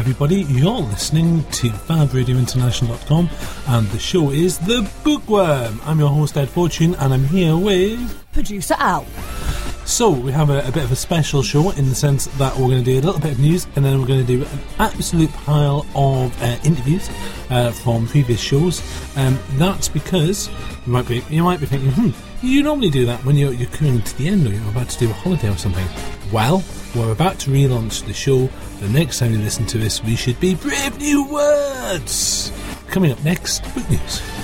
everybody. You're listening to FabRadioInternational.com, and the show is The Bookworm. I'm your host, Ed Fortune, and I'm here with. Producer Al. So, we have a, a bit of a special show in the sense that we're going to do a little bit of news, and then we're going to do an absolute pile of uh, interviews uh, from previous shows. Um, that's because you might be you might be thinking, hmm, you normally do that when you're, you're coming to the end or you're about to do a holiday or something. Well, we're about to relaunch the show. The next time you listen to this, we should be brave new words. Coming up next, book news.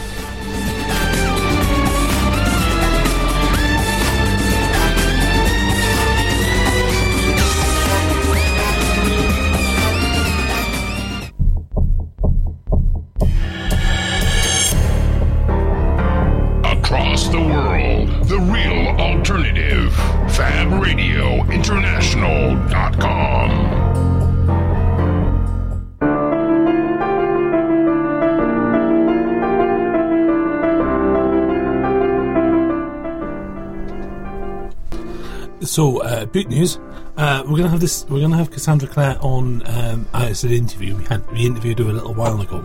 So, uh, boot news. Uh, we're gonna have this. We're gonna have Cassandra Clare on um, as an interview. We had we interviewed her a little while ago.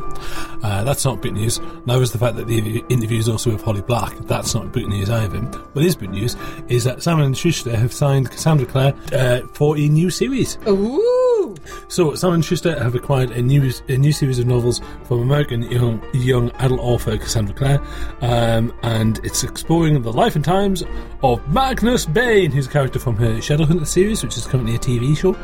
Uh, that's not boot news. Now is the fact that the interview is also with Holly Black. That's not boot news either. What is boot news is that Simon and Schuster have signed Cassandra Clare uh, for a new series. Ooh! So, Simon and Schuster have acquired a new a new series of novels from American young young adult author Cassandra Clare, um, and it's exploring the life and times of Magnus Bane, who's a character from her Shadowhunter series, which is currently a TV show.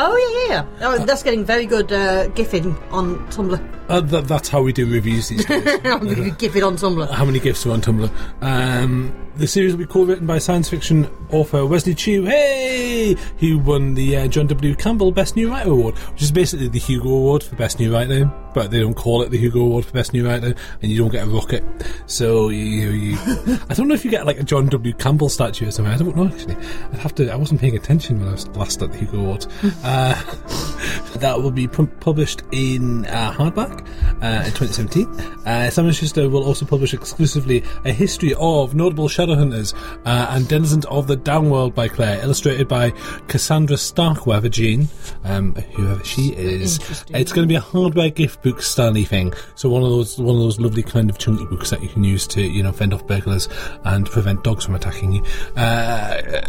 Oh, yeah, yeah, yeah. Oh, that's getting very good uh, gifting on Tumblr. Uh, that, that's how we do reviews these days. I'm going to gif it on Tumblr. how many gifts are on Tumblr? Um, the series will be co-written by science fiction author Wesley Chu, hey, who won the uh, John W. Campbell Best New Writer Award, which is basically the Hugo Award for Best New Writer, but they don't call it the Hugo Award for Best New Writer, and you don't get a rocket. So you, you I don't know if you get like a John W. Campbell statue or something. I don't know actually. I'd have to. I wasn't paying attention when I was last at the Hugo Awards. uh, that will be pu- published in uh, uh, in 2017. Uh, Simon Schuster will also publish exclusively a history of notable Shadowhunters uh, and denizens of the Downworld by Clare, illustrated by Cassandra Starkweather Jean, um, whoever she is. It's going to be a hardware gift book style thing. So one of those one of those lovely kind of chunky books that you can use to you know fend off burglars and prevent dogs from attacking you. Uh,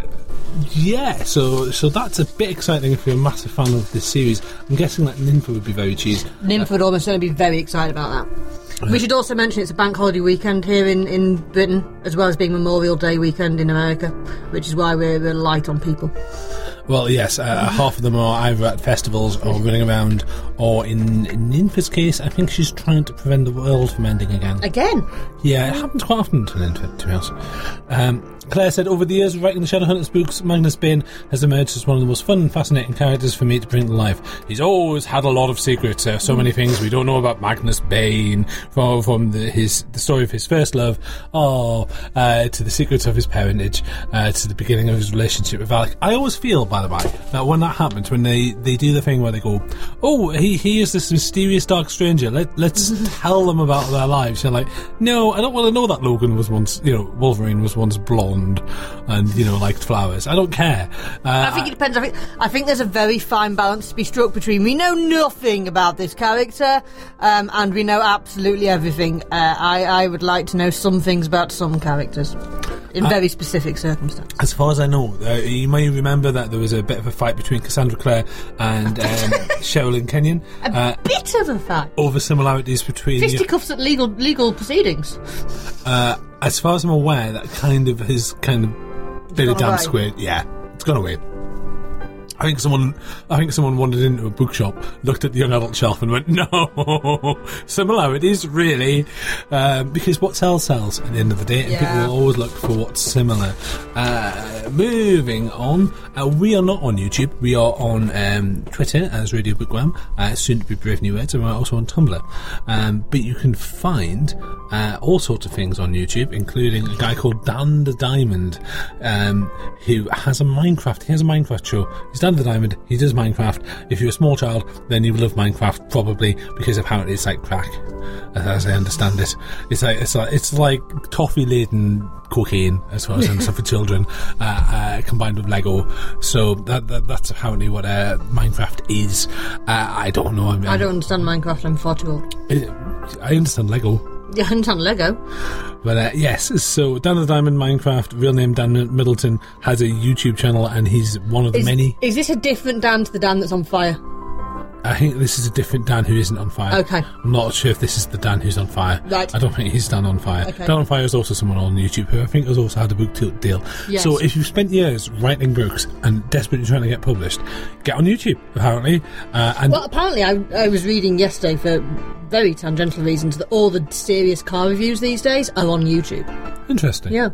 yeah, so so that's a bit exciting if you're a massive fan of this series. I'm guessing that Ninfa would be very cheesy. Nymph would almost certainly be very excited about that. We should also mention it's a bank holiday weekend here in, in Britain, as well as being Memorial Day weekend in America, which is why we're, we're light on people. Well, yes, uh, half of them are either at festivals or running around, or in Ninfa's case, I think she's trying to prevent the world from ending again. Again, Yeah, it happens quite often to Ninfa, to be honest. Um, Clare said, over the years of writing the Shadowhunters books, Magnus Bane has emerged as one of the most fun and fascinating characters for me to bring to life. He's always had a lot of secrets. There are so many things we don't know about Magnus Bane, from, from the, his the story of his first love, oh, uh, to the secrets of his parentage, uh, to the beginning of his relationship with Alec. I always feel, by the way, that when that happens, when they, they do the thing where they go, oh, he, he is this mysterious dark stranger, Let, let's tell them about their lives. You're like, no, I don't want to know that Logan was once, you know, Wolverine was once blonde and, you know, liked flowers. I don't care. Uh, I think it depends. I think, I think there's a very fine balance to be struck between we know nothing about this character um, and we know absolutely everything. Uh, I, I would like to know some things about some characters in very specific circumstances. As far as I know, uh, you may remember that there was a bit of a fight between Cassandra Clare and um, Sherilyn Kenyon A uh, bit of a fact. over similarities between. Fisticuffs at legal legal proceedings. Uh, as far as I'm aware, that kind of has kind of been a damn squid. Yeah, it's gone away. I think someone, I think someone wandered into a bookshop, looked at the young adult shelf, and went, "No, similarities, really," um, because what sells sells at the end of the day, and people will always look for what's similar. Uh, moving on, uh, we are not on YouTube. We are on um, Twitter as Radio Bookworm, uh, soon to be Brave New Words, and we're also on Tumblr. Um, but you can find uh, all sorts of things on YouTube, including a guy called Dan the Diamond, um, who has a Minecraft. He has a Minecraft show. He's Dan the Diamond, he does Minecraft. If you're a small child, then you love Minecraft probably because apparently it's like crack, as I understand it. It's like it's like it's like toffee laden cocaine as far as I'm concerned for children, uh, uh, combined with Lego. So that, that that's apparently what uh, Minecraft is. Uh, I don't know. I, mean, I don't understand Minecraft. I'm far too old. I understand Lego. Yeah, I understand Lego. But uh, yes, so Dan the Diamond Minecraft, real name Dan Middleton, has a YouTube channel and he's one of the Is, many. is this a different Dan to the Dan that's on fire? I think this is a different Dan who isn't on fire. Okay. I'm not sure if this is the Dan who's on fire. Right. I don't think he's Dan on fire. Okay. Dan on fire is also someone on YouTube who I think has also had a book deal- deal. Yes. So if you've spent years writing books and desperately trying to get published, get on YouTube, apparently. Uh, and Well, apparently, I, I was reading yesterday for very tangential reasons that all the serious car reviews these days are on YouTube. interesting. Yeah.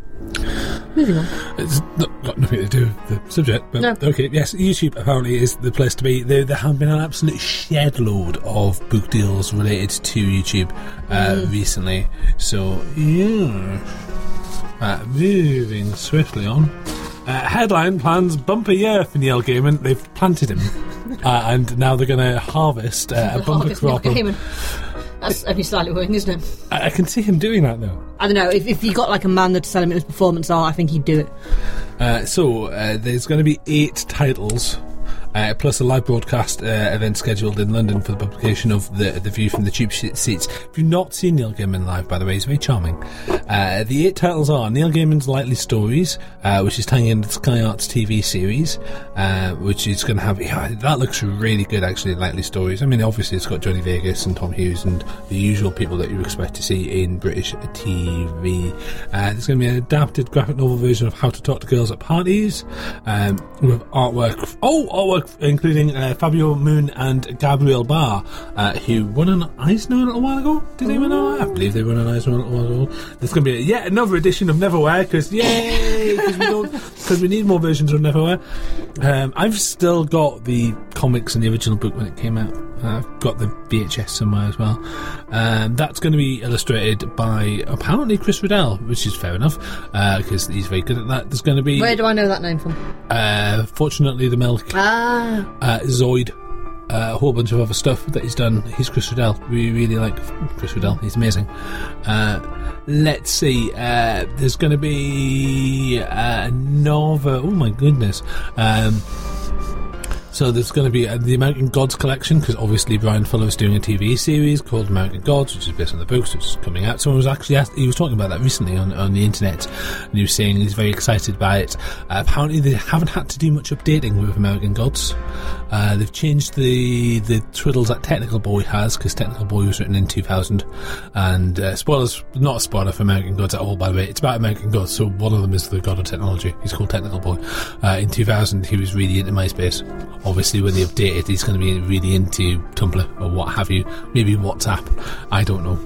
Moving on. It's not, got nothing to do with the subject, but No. okay. Yes, YouTube apparently is the place to be. There, there have been an absolute shed load of book deals related to YouTube uh, Mm. recently. So, yeah. Uh, moving swiftly on. Uh, headline plans bumper year for Neil Gaiman. They've planted him, uh, and now they're going to harvest uh, a bumper crop. Of. That's only slightly worrying, isn't it? I, I can see him doing that though. I don't know. If, if you got like a man that's selling it performance art, I think he'd do it. Uh, so uh, there's going to be eight titles. Uh, plus a live broadcast uh, event scheduled in London for the publication of the the view from the cheap seats. If you've not seen Neil Gaiman live, by the way, he's very charming. Uh, the eight titles are Neil Gaiman's Likely Stories, uh, which is tying into the Sky Arts TV series, uh, which is going to have yeah, that looks really good actually. Likely Stories. I mean, obviously it's got Johnny Vegas and Tom Hughes and the usual people that you expect to see in British TV. Uh, there's going to be an adapted graphic novel version of How to Talk to Girls at Parties, um, with artwork. Oh, artwork including uh, Fabio Moon and Gabriel Bá, uh, who won an Eisner a little while ago. Did they win an? I believe they won an Eisner a little while ago. There's going to be yet another edition of Neverwhere because yay, because we don't because we need more versions of Neverwhere. Um, I've still got the comics and the original book when it came out. Uh, I've got the VHS somewhere as well. Um, that's going to be illustrated by apparently Chris Riddell, which is fair enough because he's very good at that. There's going to be Where do I know that name from? uh, fortunately the milk Ah, uh, Zoid, uh, a whole bunch of other stuff that he's done. He's Chris Riddell. We really like Chris Riddell. He's amazing. Uh, let's see. Uh, there's going to be uh, Nova. Oh my goodness. Um, so there's going to be uh, the American Gods collection because obviously Bryan Fuller is doing a TV series called American Gods, which is based on the books, which is coming out. Someone was actually asked, he was talking about that recently on, on the internet, and he was saying he's very excited by it. Uh, apparently, they haven't had to do much updating with American Gods. Uh, they've changed the the twiddles that Technical Boy has because Technical Boy was written in 2000. And uh, spoilers, not a spoiler for American Gods at all, by the way. It's about American Gods, so one of them is the god of technology. He's called Technical Boy. Uh, in 2000, he was really into MySpace. Obviously, when they update it, he's going to be really into Tumblr or what have you. Maybe WhatsApp. I don't know.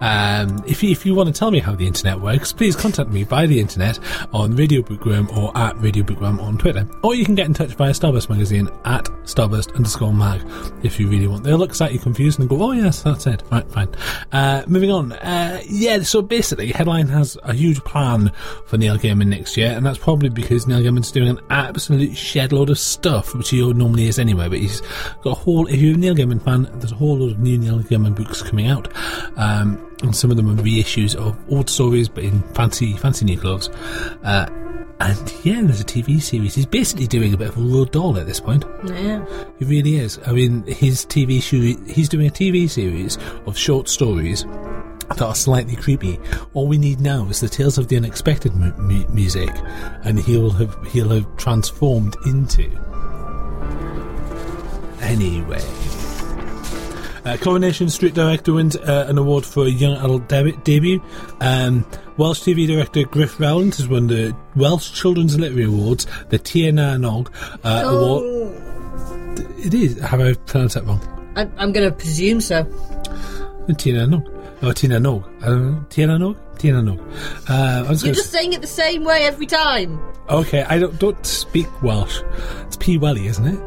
Um, if, you, if you want to tell me how the internet works, please contact me by the internet on Radio Bookworm or at Radio Bookworm on Twitter. Or you can get in touch via Starburst Magazine at Starburst underscore mag if you really want. They'll look slightly confused and go, oh yes, that's it. Right, fine. Uh, moving on. Uh, yeah, so basically, Headline has a huge plan for Neil Gaiman next year, and that's probably because Neil Gaiman's doing an absolute shed load of stuff, which he normally is anyway, but he's got a whole, if you're a Neil Gaiman fan, there's a whole lot of new Neil Gaiman books coming out. Um, and some of them are reissues of old stories, but in fancy, fancy new clothes. Uh, and yeah, there's a TV series. He's basically doing a bit of a Roald Dahl at this point. yeah. He really is. I mean, his TV show, he's doing a TV series of short stories that are slightly creepy. All we need now is the Tales of the Unexpected mu- mu- music, and he'll have he'll have transformed into. Anyway. Uh, Coronation Street director wins uh, an award for a young adult deb- debut. Um, Welsh TV director Griff Rowland has won the Welsh Children's Literary Awards, the Tina Nog uh, Award. Oh, It is. Have I pronounced that wrong? I, I'm going to presume so. Tina Nog. Oh, Tina Nog. Uh, Tina Nog? Tina Nog. Uh, I You're gonna just saying it the same way every time. okay, I don't, don't speak Welsh. It's P. Welly, isn't it?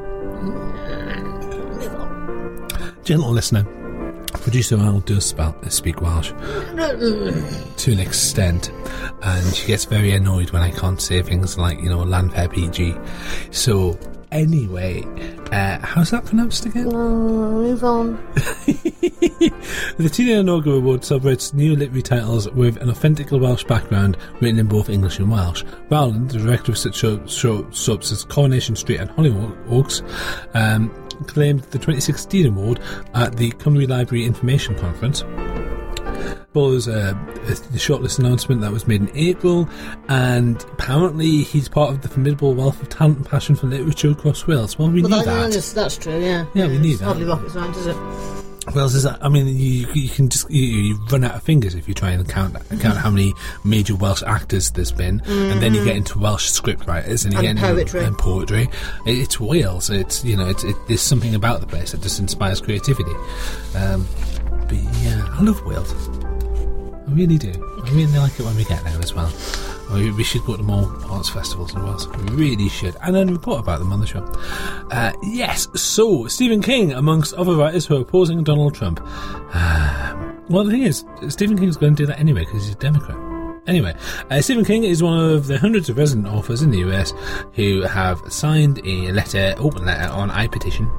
Gentle listener. Producer Al does spell, speak Welsh to an extent, and she gets very annoyed when I can't say things like, you know, Llanfair PG. So Anyway, uh, how's that pronounced again? move on. The TDN Inaugural Award celebrates new literary titles with an authentic Welsh background written in both English and Welsh. Rowland, the director of such shows show, as Coronation Street and Hollyoaks, um, claimed the 2016 award at the Cymru Library Information Conference. Was uh, the shortlist announcement that was made in April, and apparently he's part of the formidable wealth of talent and passion for literature across Wales. Well, we Well, knew that, that. that's, that's true, yeah. Yeah, we knew It's that. Hardly rocket science, is it? Else is that? I mean, you, you can just you, you run out of fingers if you try and count count how many major Welsh actors there's been, and then you get into Welsh script writers and you And get into poetry. and poetry. It, it's Wales. It's you know, it's, it, there's something about the place that just inspires creativity. Um, but yeah, I love Wales. I really do. I really like it when we get there as well. We, we should go to more arts festivals in Wales. We really should. And then report about them on the show. Uh, yes, so Stephen King, amongst other writers who are opposing Donald Trump. Um, well, the thing is, Stephen King's going to do that anyway because he's a Democrat. Anyway, uh, Stephen King is one of the hundreds of resident authors in the US who have signed a letter, open letter on iPetition.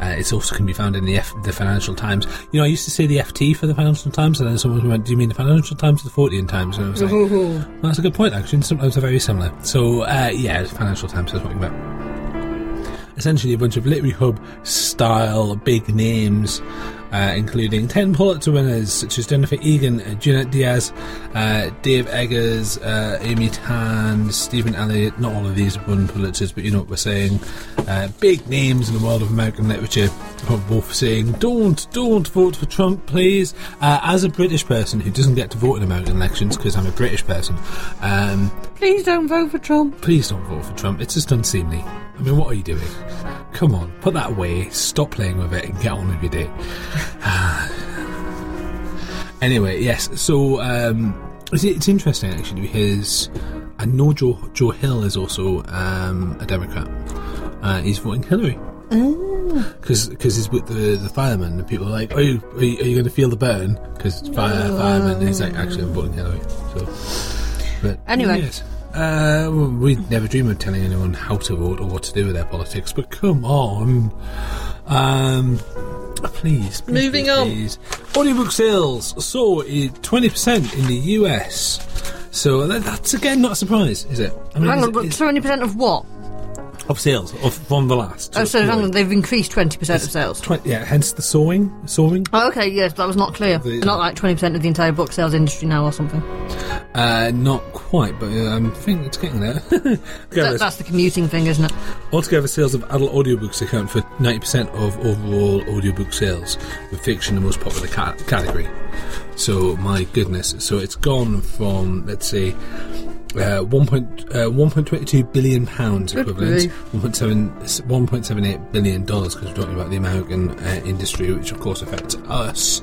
Uh, it's also can be found in the F- the Financial Times. You know, I used to say the FT for the Financial Times, and then someone went, "Do you mean the Financial Times or the Fortean Times?" And I was like, well, "That's a good point, actually. and Sometimes they're very similar." So, uh, yeah, Financial Times is what you meant essentially a bunch of literary hub style big names, uh, including 10 Pulitzer winners such as Jennifer Egan, uh, Junot Diaz, uh, Dave Eggers, uh, Amy Tan, Stephen Elliott. Not all of these won Pulitzers, but you know what we're saying. Uh, big names in the world of American literature are both saying, don't, don't vote for Trump, please. Uh, as a British person who doesn't get to vote in American elections because I'm a British person, um, Please don't vote for Trump. Please don't vote for Trump. It's just unseemly. I mean, what are you doing? Come on, put that away, stop playing with it, and get on with your day. anyway, yes, so um, it's, it's interesting actually because I know Joe, Joe Hill is also um, a Democrat. Uh, he's voting Hillary. Because he's with the, the firemen, and people are like, "Are you are you, are you going to feel the burn?" Because fire fireman, and he's like, "Actually, I'm voting Hillary." So, but Anyway. yes. Uh, we'd never dream of telling anyone how to vote or what to do with their politics, but come on. Um, please. please Moving please, on. Please. Audiobook sales. saw eh, 20% in the US. So, that, that's again not a surprise, is it? I mean, Hang on, but 20% of what? Of sales of, from the last. Oh, so you hang on, they've increased twenty percent of sales. 20, yeah, hence the sewing. Sewing. Oh, okay, yes, that was not clear. The- not like twenty percent of the entire book sales industry now or something. Uh, not quite, but uh, I think it's getting there. That, that's the commuting thing, isn't it? altogether, sales of adult audiobooks account for 90% of overall audiobook sales, with fiction the most popular ca- category. So, my goodness. So, it's gone from, let's say, uh, 1. Point, uh, 1.22 billion pounds equivalent, 1.7, 1.78 billion dollars because we're talking about the American uh, industry, which of course affects us.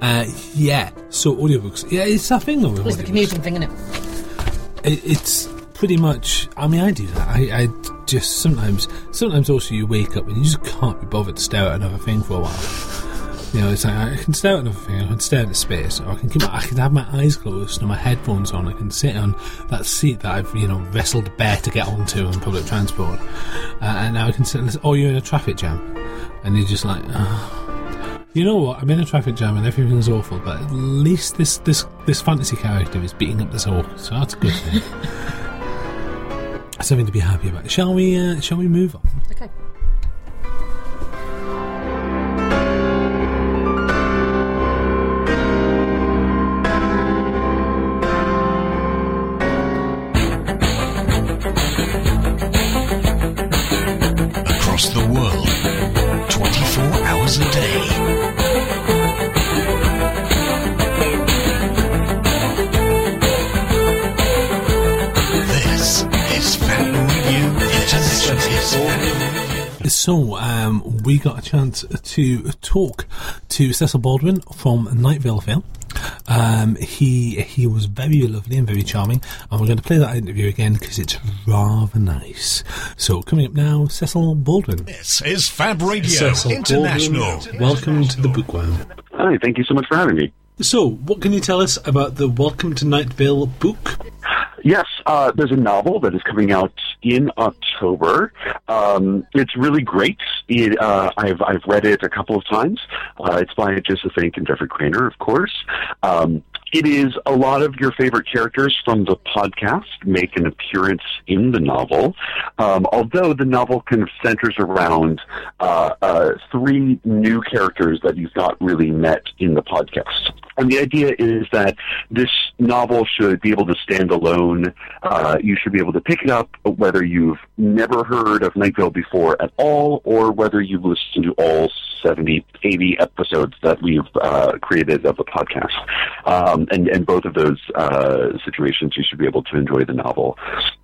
Uh, yeah, so audiobooks, yeah, it's a thing though It's the commuting thing, isn't it? It, it's pretty much. I mean, I do that. I, I just sometimes, sometimes also you wake up and you just can't be bothered to stare at another thing for a while. You know, it's like I can stare at nothing. I can stare at the space, or I can keep. My, I can have my eyes closed and my headphones on. I can sit on that seat that I've you know wrestled bare to get onto on public transport, uh, and now I can sit. and Or you're in a traffic jam, and you're just like. Oh. You know what? I'm in a traffic jam and everything's awful, but at least this this this fantasy character is beating up this orc, so that's a good thing. Something to be happy about. Shall we? Uh, shall we move on? Okay. So, um, we got a chance to talk to Cecil Baldwin from Night Vale Film. Um, he he was very lovely and very charming, and we're going to play that interview again because it's rather nice. So, coming up now, Cecil Baldwin. This is Fab Radio Cecil International. Baldwin, welcome to the Bookworm. Hi, thank you so much for having me. So, what can you tell us about the Welcome to Night Vale book? Yes, uh, there's a novel that is coming out in October. Um, it's really great. It, uh, I've I've read it a couple of times. Uh, it's by Joseph Fink and Jeffrey Cranor, of course. Um, it is a lot of your favorite characters from the podcast make an appearance in the novel, um, although the novel kind of centers around uh, uh, three new characters that you've not really met in the podcast. And the idea is that this novel should be able to stand alone. Uh, you should be able to pick it up whether you've never heard of Night Vale before at all, or whether you've listened to all 70, 80 episodes that we've uh, created of the podcast. Um, and, and both of those uh, situations, you should be able to enjoy the novel.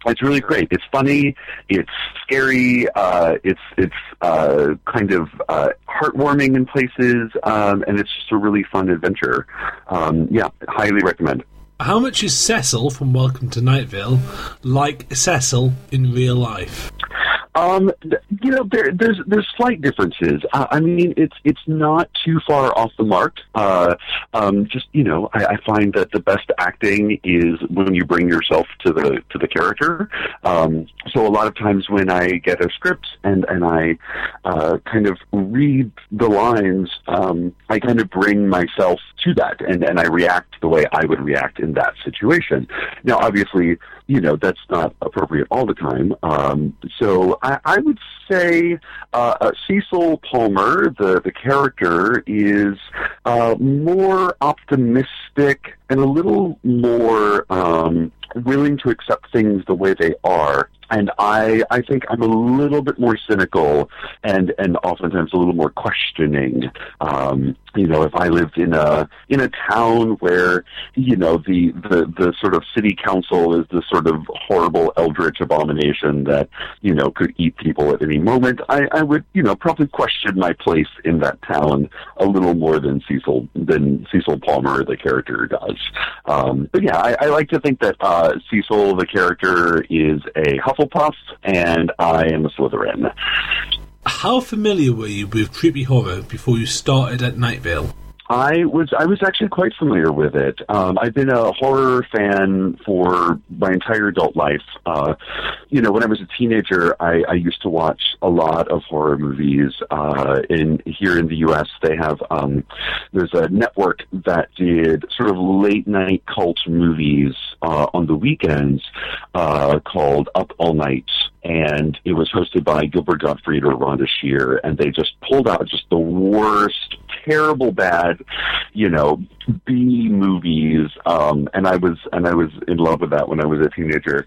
It's really great. It's funny. It's scary. Uh, it's it's uh, kind of uh, heartwarming in places, um, and it's just a really fun adventure. Um, yeah, highly recommend. How much is Cecil from Welcome to Night Vale like Cecil in real life? Um, you know, there, there's there's slight differences. I mean, it's it's not too far off the mark. Uh, um, just you know, I, I find that the best acting is when you bring yourself to the to the character. Um, so a lot of times when I get a script and and I uh, kind of read the lines, um, I kind of bring myself to that, and and I react the way I would react in that situation. Now, obviously, you know that's not appropriate all the time. Um, so I, I would say uh, uh, Cecil Palmer, the the character, is uh, more optimistic and a little more um, willing to accept things the way they are. And I, I think I'm a little bit more cynical and, and oftentimes a little more questioning. Um, you know, if I lived in a, in a town where, you know, the, the, the sort of city council is the sort of horrible eldritch abomination that, you know, could eat people at any moment, I, I would, you know, probably question my place in that town a little more than Cecil, than Cecil Palmer, the character, does. Um, but yeah, I, I like to think that, uh, Cecil, the character, is a Hufflepuff, and I am a Slytherin. How familiar were you with creepy horror before you started at Night Vale? I was I was actually quite familiar with it. Um, I've been a horror fan for my entire adult life. Uh, you know, when I was a teenager, I, I used to watch a lot of horror movies. Uh, in here in the U.S., they have um, there's a network that did sort of late night cult movies uh, on the weekends uh, called Up All Night and it was hosted by Gilbert Gottfried or Rhonda Shear, and they just pulled out just the worst, terrible, bad, you know, B movies. Um, and I was and I was in love with that when I was a teenager,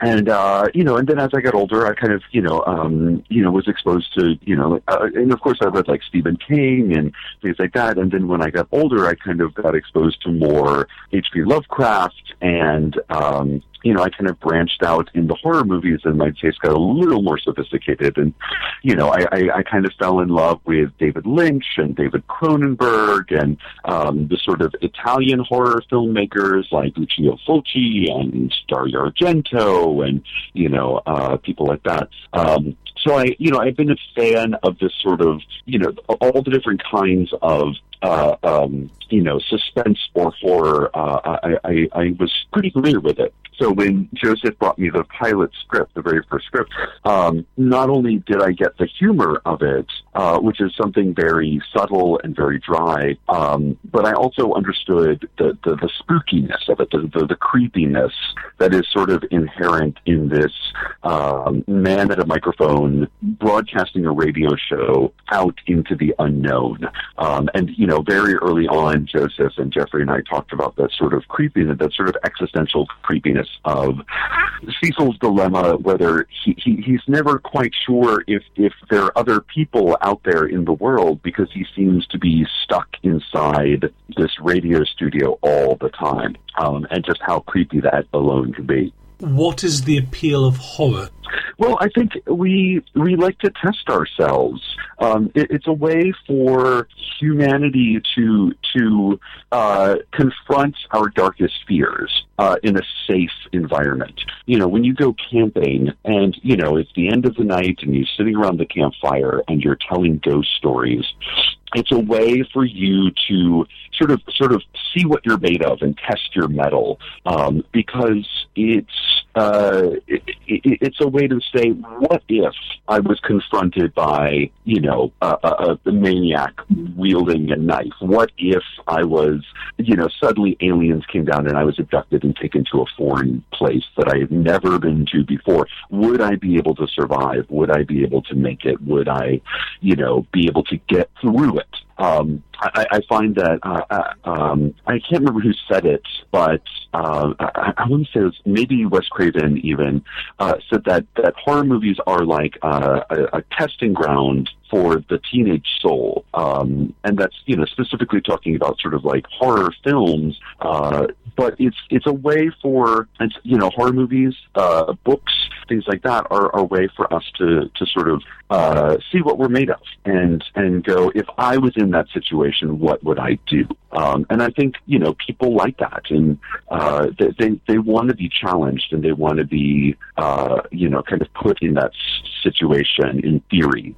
and uh, you know, and then as I got older, I kind of you know, um, you know, was exposed to you know, uh, and of course I read like Stephen King and things like that. And then when I got older, I kind of got exposed to more H.P. Lovecraft and um, you know, I kind of branched out in the horror movies and my taste got a little more sophisticated. And, you know, I, I, I kind of fell in love with David Lynch and David Cronenberg and um, the sort of Italian horror filmmakers like Lucio Fulci and Dario Argento and, you know, uh, people like that. Um, so I, you know, I've been a fan of this sort of, you know, all the different kinds of uh, um, you know, suspense or horror, uh, I, I, I was pretty familiar with it. So when Joseph brought me the pilot script, the very first script, um, not only did I get the humor of it, uh, which is something very subtle and very dry, um, but I also understood the, the, the spookiness of it, the, the, the creepiness that is sort of inherent in this um, man at a microphone broadcasting a radio show out into the unknown. Um, and, you know, very early on, Joseph and Jeffrey and I talked about that sort of creepiness, that sort of existential creepiness of Cecil's dilemma, whether he, he, he's never quite sure if, if there are other people out there in the world because he seems to be stuck inside this radio studio all the time, um, and just how creepy that alone can be. What is the appeal of horror? Well, I think we we like to test ourselves. Um, it, it's a way for humanity to to uh, confront our darkest fears uh, in a safe environment. You know, when you go camping and, you know, it's the end of the night and you're sitting around the campfire and you're telling ghost stories, it's a way for you to sort of sort of see what you're made of and test your metal um, because it's uh, it, it, it's a way to say what if I was confronted by you know a, a, a maniac wielding a knife? What if I was you know suddenly aliens came down and I was abducted and taken to a foreign place that I had never been to before? Would I be able to survive? Would I be able to make it? Would I you know be able to get through it um, I, I find that uh, uh, um, I can't remember who said it, but uh, I, I want to say it was maybe Wes Craven even uh, said that that horror movies are like uh, a, a testing ground for the teenage soul, um, and that's you know specifically talking about sort of like horror films. Uh, but it's it's a way for it's, you know horror movies, uh, books, things like that are, a way for us to to sort of uh, see what we're made of and and go if I was in that situation, what would I do? Um, and I think you know people like that, and uh, they they, they want to be challenged and they want to be uh, you know kind of put in that situation in theory.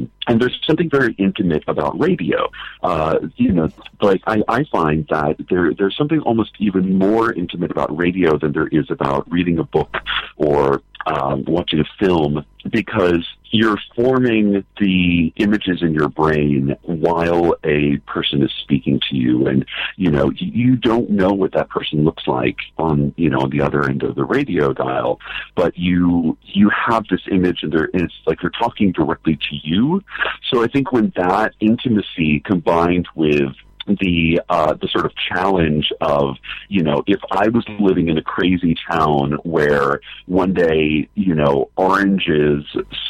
Um, and there's something very intimate about radio. Uh, you know, like I, I find that there there's something almost even more intimate about radio than there is about reading a book or um, watching a film because you're forming the images in your brain while a person is speaking to you. And you know you don't know what that person looks like on you know on the other end of the radio dial but you you have this image and they're it's like they're talking directly to you. So i think when that intimacy combined with the uh, the sort of challenge of you know if I was living in a crazy town where one day you know oranges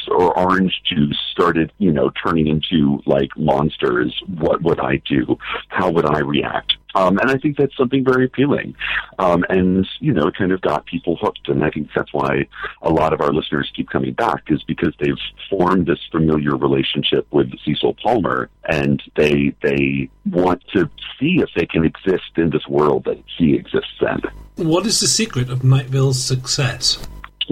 or orange juice started you know turning into like monsters, what would I do? How would I react? Um, and I think that's something very appealing. Um, and, you know, it kind of got people hooked. And I think that's why a lot of our listeners keep coming back is because they've formed this familiar relationship with Cecil Palmer and they, they want to see if they can exist in this world that he exists in. What is the secret of Night Vale's success?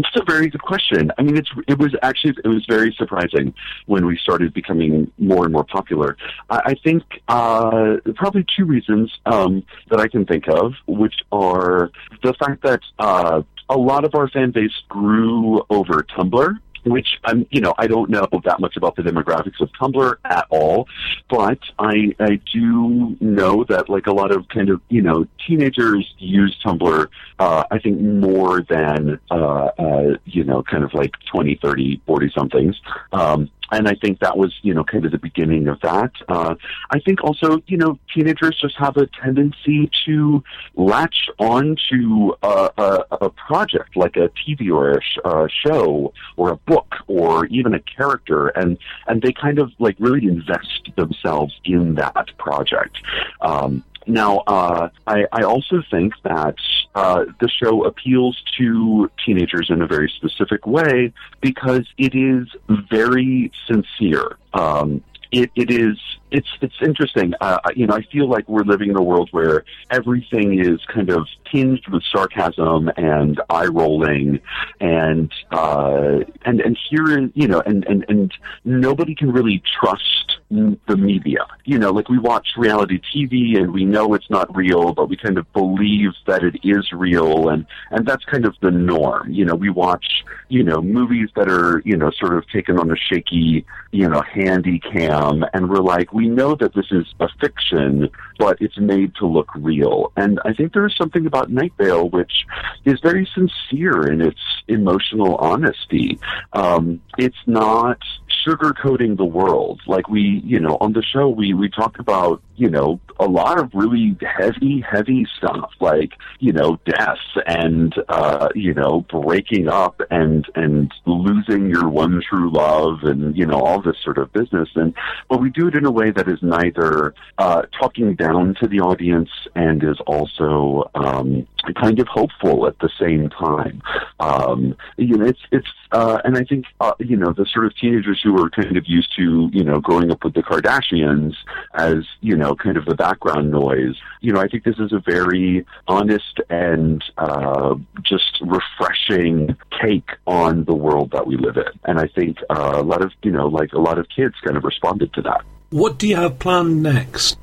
It's a very good question. I mean, it's it was actually it was very surprising when we started becoming more and more popular. I, I think uh, probably two reasons um, that I can think of, which are the fact that uh, a lot of our fan base grew over Tumblr which I'm, you know, I don't know that much about the demographics of Tumblr at all, but I, I do know that like a lot of kind of, you know, teenagers use Tumblr, uh, I think more than, uh, uh, you know, kind of like 20, 30, 40 somethings. Um, and I think that was, you know, kind of the beginning of that. Uh, I think also, you know, teenagers just have a tendency to latch on to a, a, project like a TV or a, sh- show or a book or even a character, and and they kind of like really invest themselves in that project. Um, now, uh, I, I also think that uh, the show appeals to teenagers in a very specific way because it is very sincere. Um, it, it is it's it's interesting. Uh, you know, I feel like we're living in a world where everything is kind of tinged with sarcasm and eye rolling, and uh, and and here, you know, and and and nobody can really trust the media. You know, like we watch reality TV and we know it's not real, but we kind of believe that it is real, and and that's kind of the norm. You know, we watch you know movies that are you know sort of taken on a shaky you know handy cam, and we're like we know that this is a fiction, but it's made to look real. And I think there is something about Night Vale which is very sincere in its emotional honesty. Um, it's not sugarcoating the world. Like we, you know, on the show, we, we talk about, you know, a lot of really heavy, heavy stuff, like, you know, death and, uh, you know, breaking up and, and losing your one true love and, you know, all this sort of business. And, but we do it in a way that is neither, uh, talking down to the audience and is also, um, kind of hopeful at the same time. Um, you know, it's, it's, uh, and I think, uh, you know, the sort of teenagers who who are kind of used to, you know, growing up with the Kardashians as, you know, kind of the background noise. You know, I think this is a very honest and uh, just refreshing take on the world that we live in. And I think uh, a lot of, you know, like a lot of kids kind of responded to that. What do you have planned next?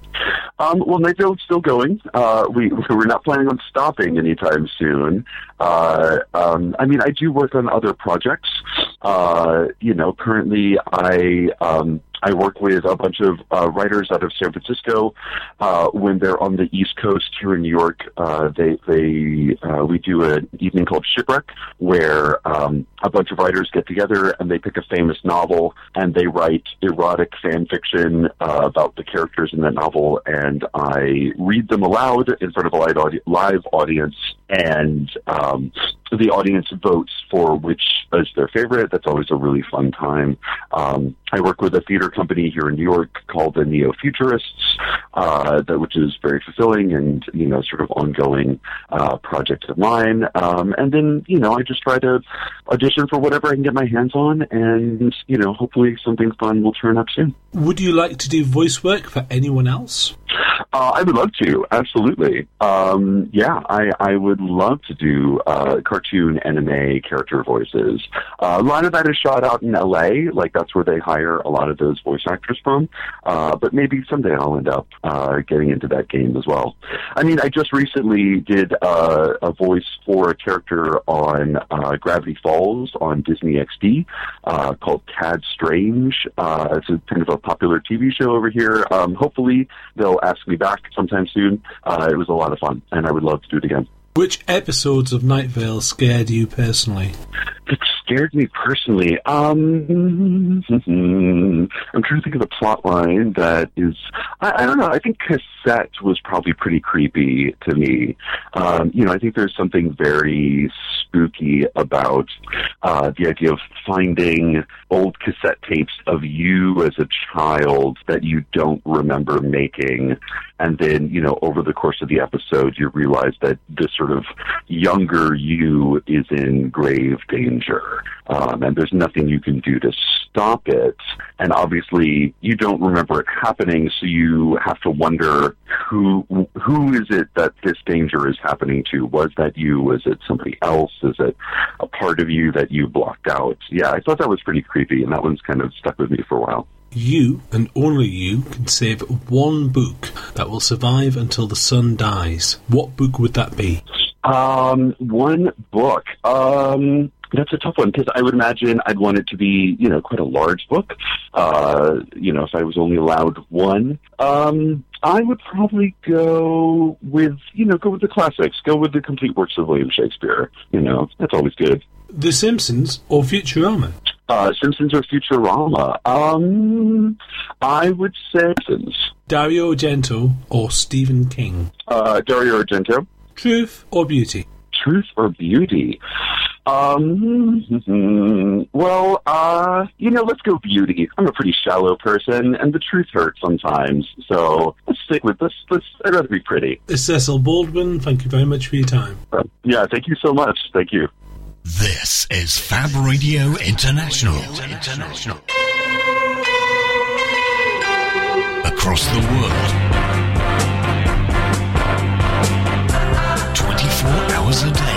Um, well, Vale's still going. Uh, we we're not planning on stopping anytime soon. Uh, um, I mean, I do work on other projects. Uh, you know, currently I um, I work with a bunch of uh, writers out of San Francisco. Uh, when they're on the East Coast here in New York, uh, they they uh, we do an evening called Shipwreck, where um, a bunch of writers get together and they pick a famous novel and they write erotic fan fiction uh, about the characters in that novel, and I read them aloud in front of a live, audi- live audience, and um, the audience votes for which is their favorite. That's always a really fun time. Um, I work with a theater company here in New York called the Neo Futurists, uh, that, which is very fulfilling and you know sort of ongoing uh, project of mine. Um, and then you know I just try to audition for whatever I can get my hands on, and you know hopefully something fun will turn up soon. Would you like to do voice work for anyone else? Uh, I would love to, absolutely. Um, yeah, I, I would love to do uh, cartoon anime character voices. Uh, a lot of that is shot out in LA, like that's where they hire a lot of those voice actors from. Uh, but maybe someday I'll end up uh, getting into that game as well. I mean, I just recently did uh, a voice for a character on uh, Gravity Falls on Disney XD uh, called Tad Strange. Uh, it's a kind of a popular TV show over here. Um, hopefully, they'll ask me back sometime soon. Uh, it was a lot of fun, and I would love to do it again. Which episodes of Night Vale scared you personally? It scared me personally. Um, I'm trying to think of the plot line that is. I, I don't know. I think cassette was probably pretty creepy to me. Um, you know, I think there's something very spooky about uh, the idea of finding old cassette tapes of you as a child that you don't remember making, and then you know, over the course of the episode, you realize that this sort of younger you is in grave danger, um, and there's nothing you can do to stop it. And obviously, you don't remember it happening, so you have to wonder who who is it that this danger is happening to? Was that you? Was it somebody else? Is it a part of you that you blocked out? Yeah, I thought that was pretty creepy, and that one's kind of stuck with me for a while. You and only you can save one book that will survive until the sun dies. What book would that be? Um, one book. Um, that's a tough one because I would imagine I'd want it to be, you know, quite a large book. Uh, you know, if I was only allowed one, um, I would probably go with, you know, go with the classics. Go with the complete works of William Shakespeare. You know, that's always good. The Simpsons or Futurama? Uh, Simpsons or Futurama? Um, I would say Simpsons. Dario Argento or Stephen King? Uh, Dario Argento. Truth or beauty? Truth or beauty? Um, well, uh, you know, let's go beauty. I'm a pretty shallow person, and the truth hurts sometimes. So let's stick with this. Let's. I'd rather be pretty. Cecil Baldwin, thank you very much for your time. Uh, yeah, thank you so much. Thank you. This is Fab Radio International. International. Across the world. 24 hours a day.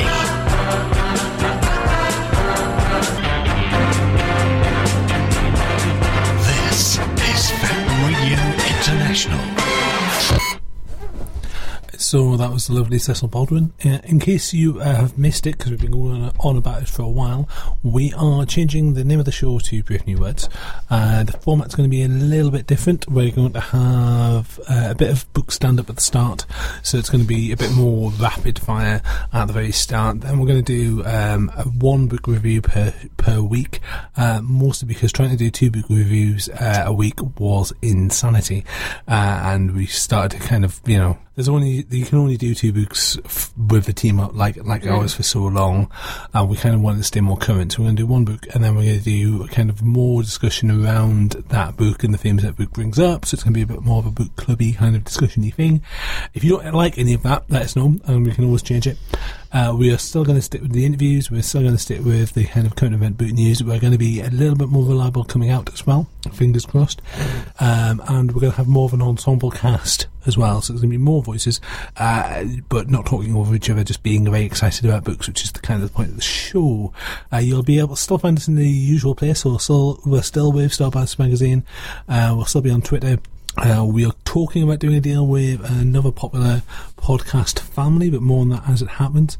So that was the lovely Cecil Baldwin. Uh, in case you uh, have missed it, because we've been going on about it for a while, we are changing the name of the show to Brave New Words. Uh, the format's going to be a little bit different. We're going to have uh, a bit of book stand up at the start, so it's going to be a bit more rapid fire at the very start. Then we're going to do um, one book review per per week, uh, mostly because trying to do two book reviews a week was insanity, and we started to kind of you know there's only you can only do two books f- with the team up like like ours for so long, and we kind of wanted to stay more current. So we're going to do one book, and then we're going to do kind of more discussion around that book and the themes that book brings up. So it's going to be a bit more of a book clubby kind of discussion-y thing. If you don't like any of that, let us know, and we can always change it. Uh, we are still going to stick with the interviews. We're still going to stick with the kind of current event boot news. We're going to be a little bit more reliable coming out as well. Fingers crossed. Um, and we're going to have more of an ensemble cast as well. So there's going to be more voices, uh, but not talking over each other, just being very excited about books, which is the kind of the point of the show. Uh, you'll be able to still find us in the usual place. So we're still, we're still with Starburst Magazine. Uh, we'll still be on Twitter. Uh, we are talking about doing a deal with another popular podcast family, but more on that as it happens.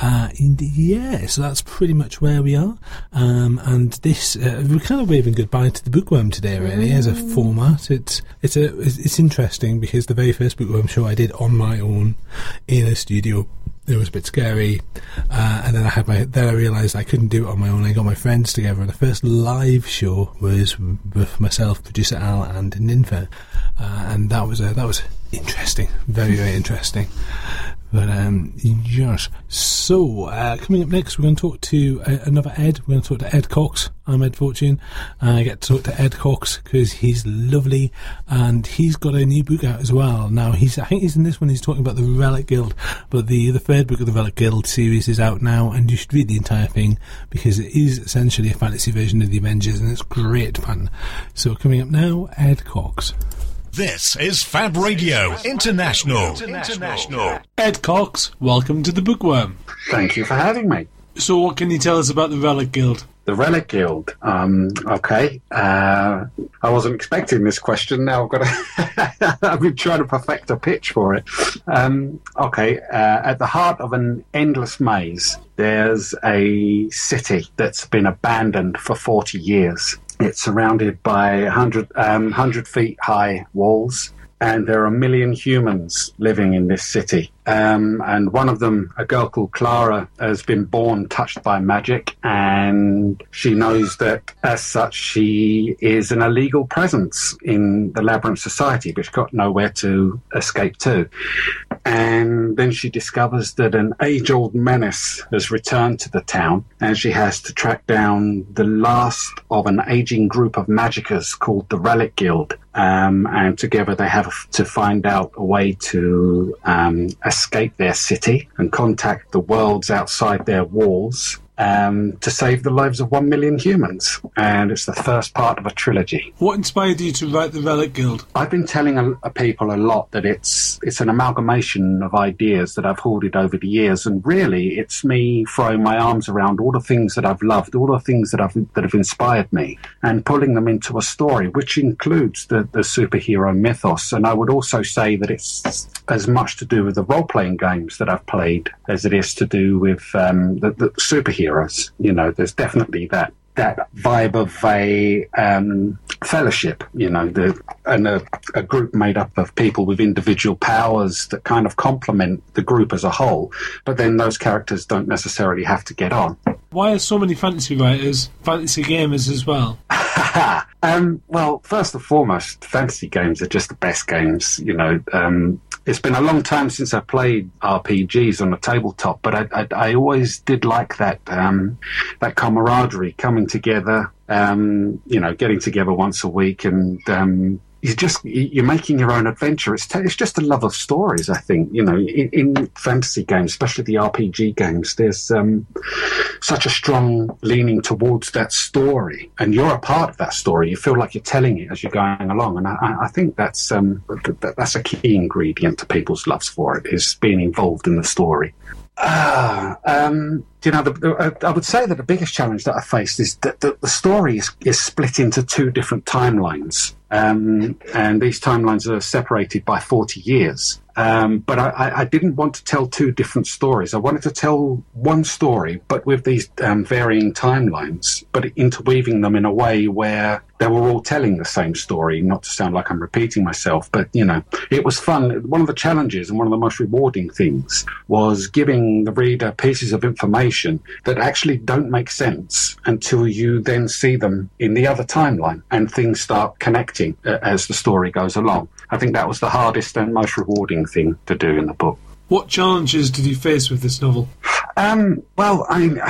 Uh, and yeah, so that's pretty much where we are. Um, and this, uh, we're kind of waving goodbye to the bookworm today, really, as a format. It's it's a it's, it's interesting because the very first bookworm show I did on my own in a studio it was a bit scary. Uh, and then I had my then I realised I couldn't do it on my own. I got my friends together, and the first live show was with myself, producer Al, and Ninfa, uh, and that was a, that was interesting, very very interesting. But um, yes. So uh, coming up next, we're going to talk to uh, another Ed. We're going to talk to Ed Cox. I'm Ed Fortune. Uh, I get to talk to Ed Cox because he's lovely, and he's got a new book out as well. Now he's, I think he's in this one. He's talking about the Relic Guild, but the the third book of the Relic Guild series is out now, and you should read the entire thing because it is essentially a fantasy version of the Avengers, and it's great fun. So coming up now, Ed Cox. This is Fab Radio International. International. Ed Cox, welcome to the Bookworm. Thank you for having me. So, what can you tell us about the Relic Guild? The Relic Guild. Um, okay. Uh, I wasn't expecting this question. Now I've got to. I've been trying to perfect a pitch for it. Um, okay. Uh, at the heart of an endless maze, there's a city that's been abandoned for 40 years. It's surrounded by 100, um, 100 feet high walls, and there are a million humans living in this city. Um, and one of them, a girl called Clara, has been born touched by magic, and she knows that as such she is an illegal presence in the Labyrinth Society, but she's got nowhere to escape to. And then she discovers that an age old menace has returned to the town, and she has to track down the last of an aging group of magickers called the Relic Guild. Um, and together they have to find out a way to um, escape their city and contact the worlds outside their walls um, to save the lives of one million humans. And it's the first part of a trilogy. What inspired you to write the Relic Guild? I've been telling a, a people a lot that it's it's an amalgamation of ideas that I've hoarded over the years, and really, it's me throwing my arms around all the things that I've loved, all the things that I've that have inspired me, and pulling them into a story, which includes the the superhero mythos. And I would also say that it's as much to do with the role playing games that I've played as it is to do with um, the, the superheroes. You know, there's definitely that that vibe of a um, fellowship, you know, the, and a, a, group made up of people with individual powers that kind of complement the group as a whole. But then those characters don't necessarily have to get on. Why are so many fantasy writers fantasy gamers as well? um, well, first and foremost, fantasy games are just the best games. You know, um, it's been a long time since I played RPGs on a tabletop, but I, I, I always did like that um, that camaraderie, coming together, um, you know, getting together once a week and um, you just you're making your own adventure. It's it's just a love of stories. I think you know in, in fantasy games, especially the RPG games, there's um, such a strong leaning towards that story, and you're a part of that story. You feel like you're telling it as you're going along, and I, I think that's um, that's a key ingredient to people's loves for it is being involved in the story. Um, you know, the, the, uh, I would say that the biggest challenge that I faced is that the, the story is, is split into two different timelines. Um, and these timelines are separated by 40 years. Um, but I, I, didn't want to tell two different stories. I wanted to tell one story, but with these um, varying timelines, but interweaving them in a way where they were all telling the same story. Not to sound like I'm repeating myself, but you know, it was fun. One of the challenges and one of the most rewarding things was giving the reader pieces of information that actually don't make sense until you then see them in the other timeline and things start connecting uh, as the story goes along. I think that was the hardest and most rewarding thing to do in the book. What challenges did you face with this novel? Um, well, I mean,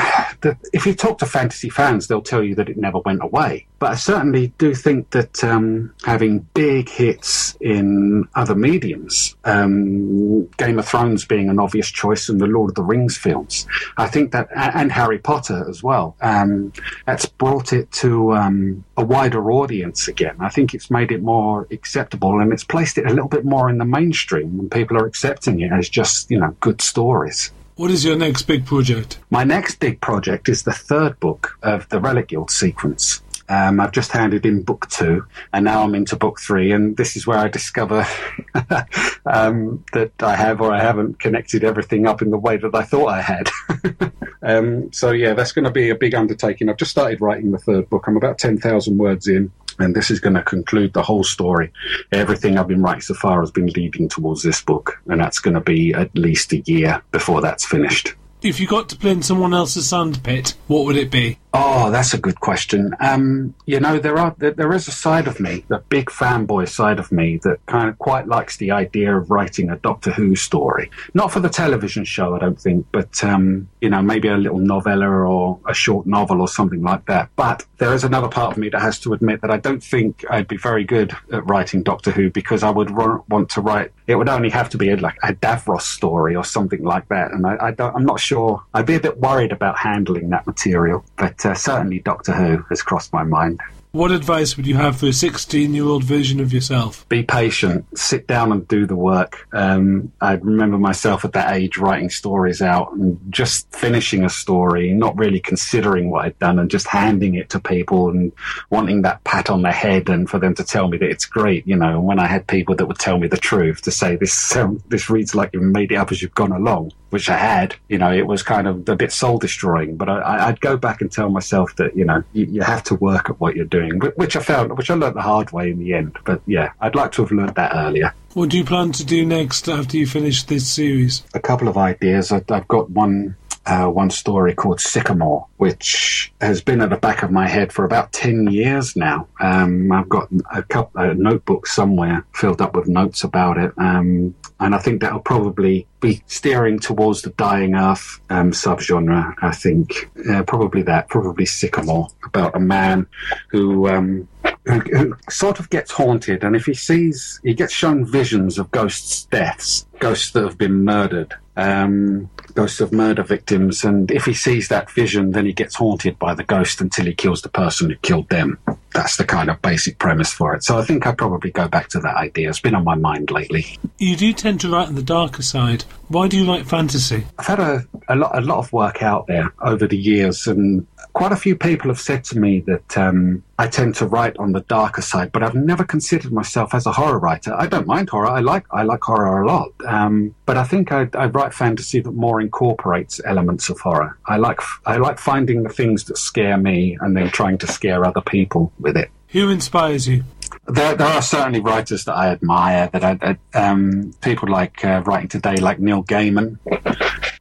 if you talk to fantasy fans, they'll tell you that it never went away. But I certainly do think that um, having big hits in other mediums, um, Game of Thrones being an obvious choice, and the Lord of the Rings films, I think that, and Harry Potter as well, um, that's brought it to um, a wider audience again. I think it's made it more acceptable and it's placed it a little bit more in the mainstream, and people are accepting it as just, you know, good stories. What is your next big project? My next big project is the third book of the Relic Guild sequence. Um, I've just handed in book two, and now I'm into book three, and this is where I discover um, that I have or I haven't connected everything up in the way that I thought I had. um, so yeah, that's going to be a big undertaking. I've just started writing the third book. I'm about ten thousand words in, and this is going to conclude the whole story. Everything I've been writing so far has been leading towards this book, and that's going to be at least a year before that's finished. If you got to play in someone else's sandpit, what would it be? Oh, that's a good question. Um, you know, there are there, is a side of me, the big fanboy side of me, that kind of quite likes the idea of writing a Doctor Who story. Not for the television show, I don't think, but um, you know, maybe a little novella or a short novel or something like that. But there is another part of me that has to admit that I don't think I'd be very good at writing Doctor Who because I would ro- want to write. It would only have to be a, like a Davros story or something like that, and I, I I'm not sure. I'd be a bit worried about handling that material, but uh, certainly Doctor Who has crossed my mind. What advice would you have for a 16 year old version of yourself? Be patient, sit down and do the work. Um, I remember myself at that age writing stories out and just finishing a story, not really considering what I'd done and just handing it to people and wanting that pat on the head and for them to tell me that it's great, you know. And when I had people that would tell me the truth to say this, um, this reads like you've made it up as you've gone along, which I had, you know, it was kind of a bit soul destroying. But I, I'd go back and tell myself that, you know, you, you have to work at what you're doing which I found, which I learned the hard way in the end. But yeah, I'd like to have learned that earlier. What do you plan to do next after you finish this series? A couple of ideas. I've got one uh, one story called Sycamore, which has been at the back of my head for about 10 years now. Um, I've got a, couple, a notebook somewhere filled up with notes about it. Um, and I think that'll probably be steering towards the dying earth um, subgenre. I think uh, probably that, probably Sycamore, about a man who, um, who, who sort of gets haunted, and if he sees, he gets shown visions of ghosts' deaths, ghosts that have been murdered. Um, ghosts of murder victims, and if he sees that vision, then he gets haunted by the ghost until he kills the person who killed them. That's the kind of basic premise for it. So I think I'd probably go back to that idea. It's been on my mind lately. You do tend to write on the darker side. Why do you like fantasy? I've had a, a lot a lot of work out there over the years, and quite a few people have said to me that um, I tend to write on the darker side, but I've never considered myself as a horror writer. I don't mind horror. I like I like horror a lot, um, but I think I, I write fantasy that more incorporates elements of horror. I like I like finding the things that scare me and then trying to scare other people with it. Who inspires you? There, there are certainly writers that I admire. That I, um, people like uh, writing today, like Neil Gaiman.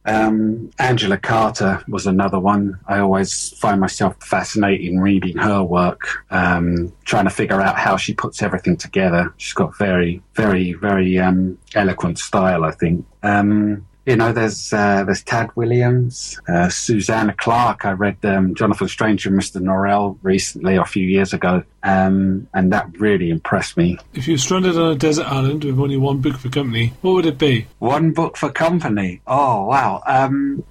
Um, Angela Carter was another one. I always find myself fascinated in reading her work, um, trying to figure out how she puts everything together. She's got very, very, very um, eloquent style, I think. Um, you know, there's uh, there's Tad Williams, uh, Susanna Clarke. I read um, Jonathan Strange and Mr. Norrell recently, a few years ago, um, and that really impressed me. If you were stranded on a desert island with only one book for company, what would it be? One book for company. Oh wow. Um,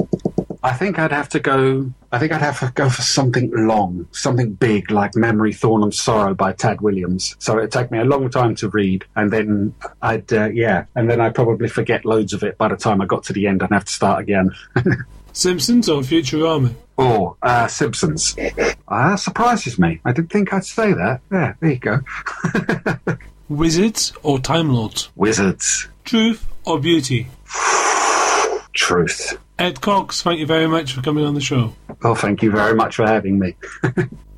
I think I'd have to go. I think I'd have to go for something long, something big, like Memory, Thorn, and Sorrow by Tad Williams. So it'd take me a long time to read, and then I'd, uh, yeah, and then I'd probably forget loads of it by the time I got to the end and have to start again. Simpsons or Futurama? Or uh, Simpsons. Uh, that surprises me. I didn't think I'd say that. Yeah, there you go. Wizards or Time Lords? Wizards. Truth or beauty? Truth. Ed Cox, thank you very much for coming on the show. Oh, thank you very much for having me.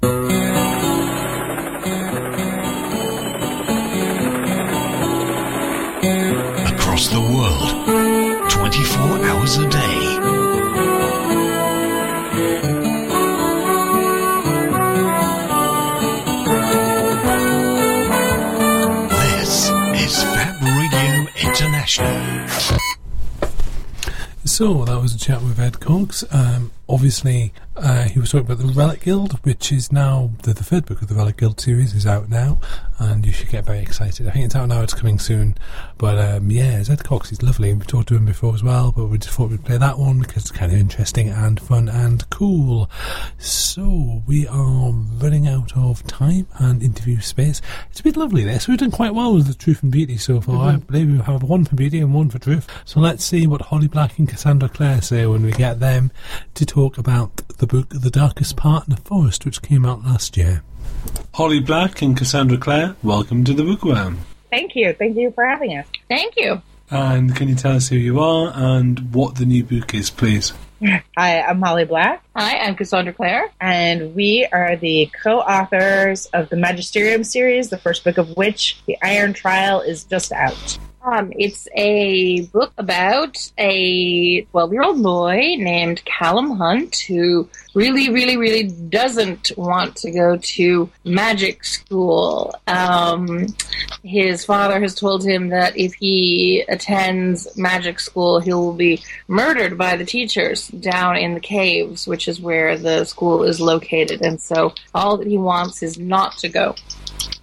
So that was a chat with Ed Cox. Um, obviously, uh, he was talking about the Relic Guild, which is now the, the third book of the Relic Guild series is out now, and you should get very excited. I think it's out now; it's coming soon. But um, yeah, Ed Cox, is lovely. We've talked to him before as well, but we just thought we'd play that one because it's kind of interesting and fun and cool. So we are running out of time and interview space. It's been lovely this. We've done quite well with the Truth and Beauty so far. I believe we have one for Beauty and one for Truth. So let's see what Holly Black and Cassandra Clare say when we get them to talk about the book The Darkest Part in the Forest, which came out last year. Holly Black and Cassandra Clare, welcome to the Bookworm. Thank you. Thank you for having us. Thank you. And can you tell us who you are and what the new book is, please? Hi, I'm Holly Black, Hi, I'm Cassandra Clare. and we are the co authors of the Magisterium series, the first book of which, The Iron Trial, is just out. Um, it's a book about a 12 year old boy named Callum Hunt who really, really, really doesn't want to go to magic school. Um, his father has told him that if he attends magic school, he will be murdered by the teachers down in the caves, which is where the school is located. And so all that he wants is not to go.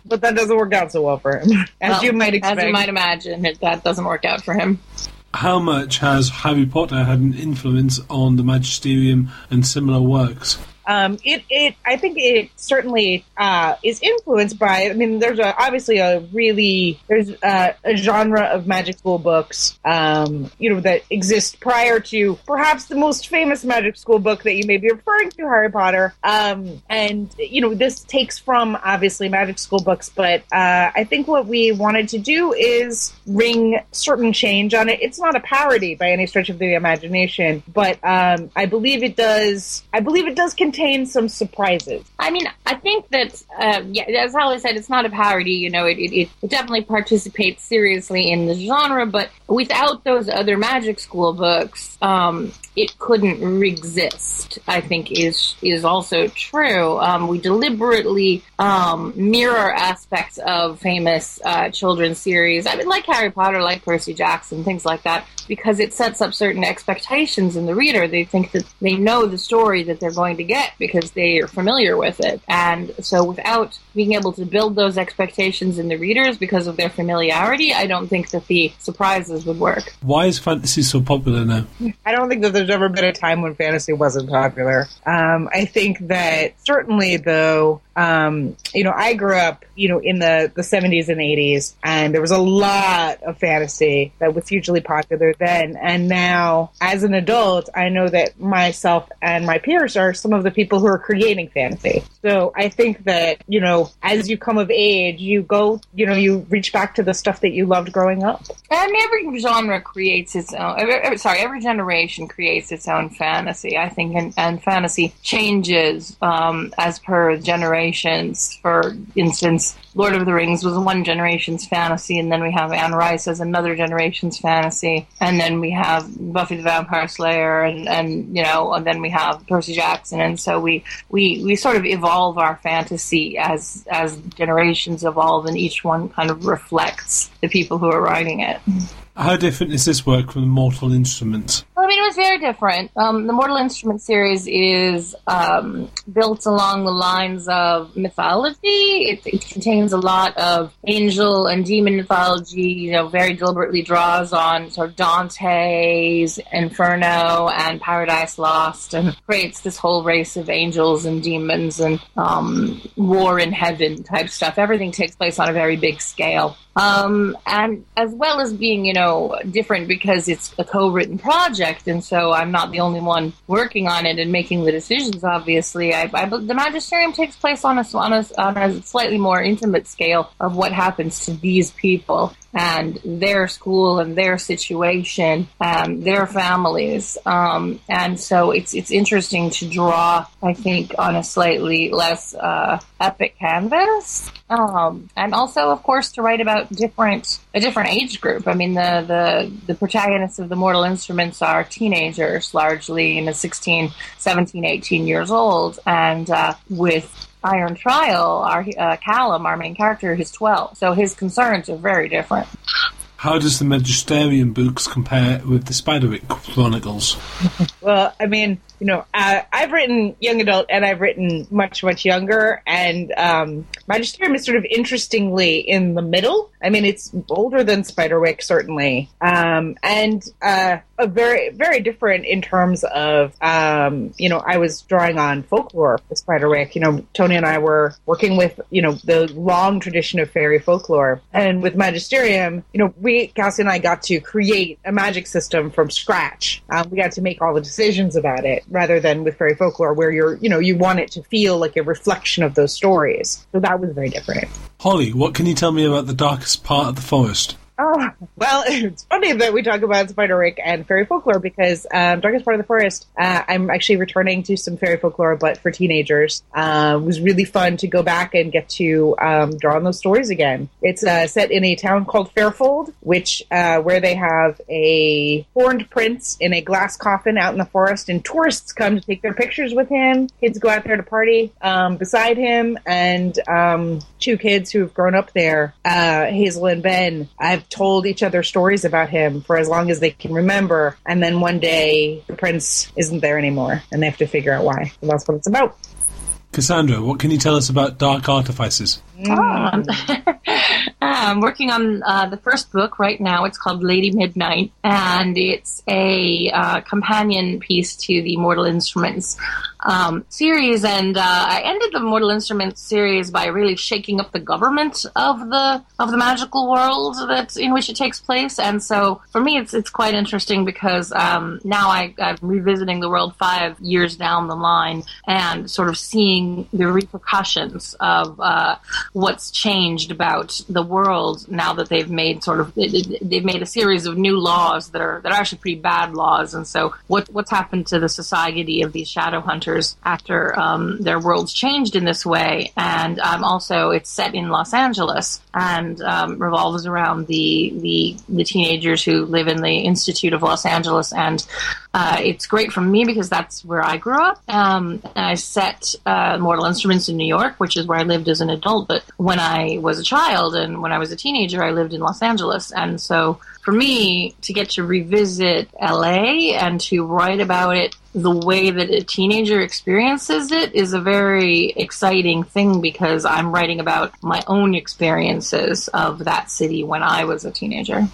But that doesn't work out so well for him, as Well, you might expect. As you might imagine, that doesn't work out for him. How much has Harry Potter had an influence on the Magisterium and similar works? Um, it, it, I think it certainly uh, is influenced by. I mean, there's a, obviously a really there's a, a genre of magic school books, um, you know, that exist prior to perhaps the most famous magic school book that you may be referring to, Harry Potter. Um, and you know, this takes from obviously magic school books, but uh, I think what we wanted to do is ring certain change on it. It's not a parody by any stretch of the imagination, but um, I believe it does. I believe it does some surprises. I mean, I think that, uh, yeah, as Holly said, it's not a parody. You know, it, it, it definitely participates seriously in the genre, but without those other magic school books, um, it couldn't exist. I think is is also true. Um, we deliberately um, mirror aspects of famous uh, children's series. I mean, like Harry Potter, like Percy Jackson, things like that, because it sets up certain expectations in the reader. They think that they know the story that they're going to get because they are familiar with it, and so without being able to build those expectations in the readers because of their familiarity, I don't think that the surprises would work. Why is fantasy so popular now? I don't think that there's ever been a time when fantasy wasn't popular. Um, I think that certainly, though, um, you know, I grew up, you know, in the, the 70s and 80s, and there was a lot of fantasy that was hugely popular then. And now, as an adult, I know that myself and my peers are some of the people who are creating fantasy. So I think that, you know, as you come of age, you go, you know, you reach back to the stuff that you loved growing up. And every genre creates its own. every- Sorry, every generation creates its own fantasy. I think, and, and fantasy changes um, as per generations. For instance, Lord of the Rings was one generation's fantasy, and then we have Anne Rice as another generation's fantasy, and then we have Buffy the Vampire Slayer, and, and you know, and then we have Percy Jackson, and so we we we sort of evolve our fantasy as as generations evolve, and each one kind of reflects the people who are writing it. How different is this work from the Mortal Instruments? Well, I mean, it was very different. Um, the Mortal Instrument series is um, built along the lines of mythology. It, it contains a lot of angel and demon mythology. You know, very deliberately draws on sort of Dante's Inferno and Paradise Lost, and creates this whole race of angels and demons and um, war in heaven type stuff. Everything takes place on a very big scale. Um, and as well as being, you know, different because it's a co-written project, and so I'm not the only one working on it and making the decisions. Obviously, I, I, the magisterium takes place on a, on a on a slightly more intimate scale of what happens to these people and their school and their situation, and their families, um, and so it's it's interesting to draw. I think on a slightly less uh, epic canvas, um, and also, of course, to write about different a different age group. I mean, the the the protagonists of the Mortal Instruments are teenagers, largely in the 16, 17, 18 years old, and uh, with Iron Trial, our uh, Callum, our main character, is 12, so his concerns are very different. How does the Magisterium books compare with the Spiderwick Chronicles? Well, I mean, you know, uh, I've written young adult and I've written much, much younger, and um, Magisterium is sort of interestingly in the middle. I mean, it's older than Spiderwick, certainly, um, and uh, a very, very different in terms of, um, you know, I was drawing on folklore with Spiderwick. You know, Tony and I were working with, you know, the long tradition of fairy folklore, and with Magisterium, you know, we Cassie and I got to create a magic system from scratch. Um, we got to make all the decisions about it, rather than with fairy folklore, where you're, you know, you want it to feel like a reflection of those stories. So that was very different. Holly, what can you tell me about the darkest part of the forest? Oh, well, it's funny that we talk about Spiderwick and fairy folklore because um, Darkest Part of the Forest, uh, I'm actually returning to some fairy folklore, but for teenagers. Uh, it was really fun to go back and get to um, draw on those stories again. It's uh, set in a town called Fairfold, which uh, where they have a horned prince in a glass coffin out in the forest, and tourists come to take their pictures with him. Kids go out there to party um, beside him, and um, two kids who have grown up there, uh, Hazel and Ben, have told each other stories about him for as long as they can remember. And then one day, the prince isn't there anymore, and they have to figure out why. And that's what it's about. Cassandra, what can you tell us about dark artifices? Um, I'm working on uh, the first book right now. It's called Lady Midnight, and it's a uh, companion piece to the Mortal Instruments um, series. And uh, I ended the Mortal Instruments series by really shaking up the government of the of the magical world that in which it takes place. And so for me, it's it's quite interesting because um, now I, I'm revisiting the world five years down the line and sort of seeing the repercussions of uh, what's changed about the world now that they've made sort of they've made a series of new laws that are that are actually pretty bad laws. And so what what's happened to the society of these shadow hunters after um, their worlds changed in this way? And um, also it's set in Los Angeles and um, revolves around the, the the teenagers who live in the Institute of Los Angeles and uh, it's great for me because that's where I grew up. Um, I set uh, Mortal Instruments in New York, which is where I lived as an adult. But when I was a child and when I was a teenager, I lived in Los Angeles. And so for me to get to revisit LA and to write about it the way that a teenager experiences it is a very exciting thing because I'm writing about my own experiences of that city when I was a teenager.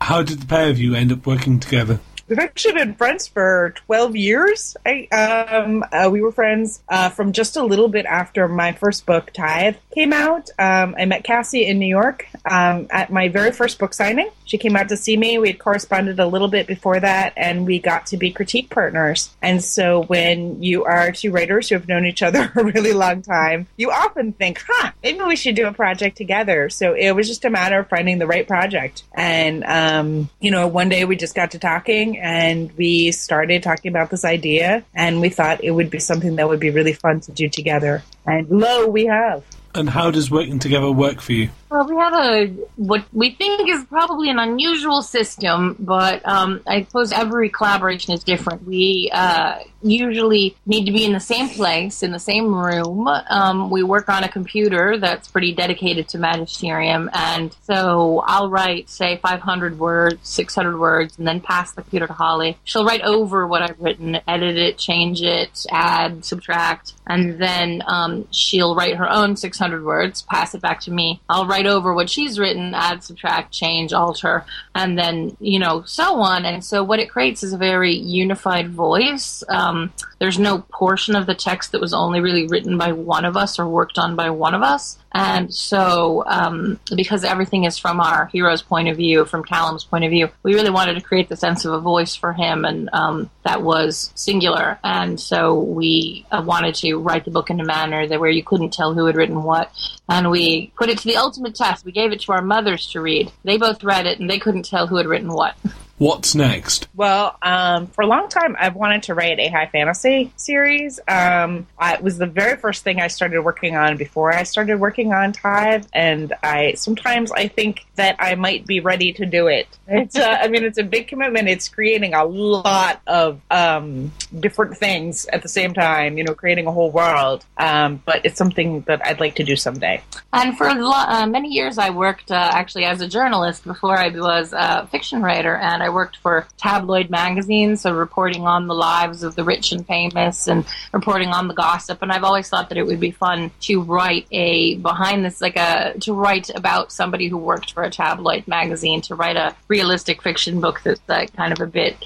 How did the pair of you end up working together? We've actually been friends for 12 years. I, um, uh, we were friends uh, from just a little bit after my first book, Tithe, came out. Um, I met Cassie in New York um, at my very first book signing. She came out to see me. We had corresponded a little bit before that, and we got to be critique partners. And so when you are two writers who have known each other a really long time, you often think, huh, maybe we should do a project together. So it was just a matter of finding the right project. And, um, you know, one day we just got to talking and we started talking about this idea and we thought it would be something that would be really fun to do together. And lo, we have. And how does working together work for you? Well, we have a what we think is probably an unusual system, but um, I suppose every collaboration is different. We uh, usually need to be in the same place, in the same room. Um, we work on a computer that's pretty dedicated to Magisterium, and so I'll write, say, 500 words, 600 words, and then pass the computer to Holly. She'll write over what I've written, edit it, change it, add, subtract, and then um, she'll write her own 600 words, pass it back to me. I'll write over what she's written, add, subtract, change, alter, and then, you know, so on. And so what it creates is a very unified voice. Um, there's no portion of the text that was only really written by one of us or worked on by one of us. And so, um, because everything is from our hero's point of view, from Callum's point of view, we really wanted to create the sense of a voice for him, and um, that was singular. And so, we uh, wanted to write the book in a manner that where you couldn't tell who had written what, and we put it to the ultimate test. We gave it to our mothers to read. They both read it, and they couldn't tell who had written what. What's next? Well, um, for a long time, I've wanted to write a high fantasy series. Um, I, it was the very first thing I started working on before I started working on Tithe, and I sometimes I think that I might be ready to do it. It's uh, I mean, it's a big commitment. It's creating a lot of um, different things at the same time. You know, creating a whole world. Um, but it's something that I'd like to do someday. And for uh, many years, I worked uh, actually as a journalist before I was a fiction writer, and I worked for tabloid magazines, so reporting on the lives of the rich and famous and reporting on the gossip. And I've always thought that it would be fun to write a behind this, like a to write about somebody who worked for a tabloid magazine, to write a realistic fiction book that's like kind of a bit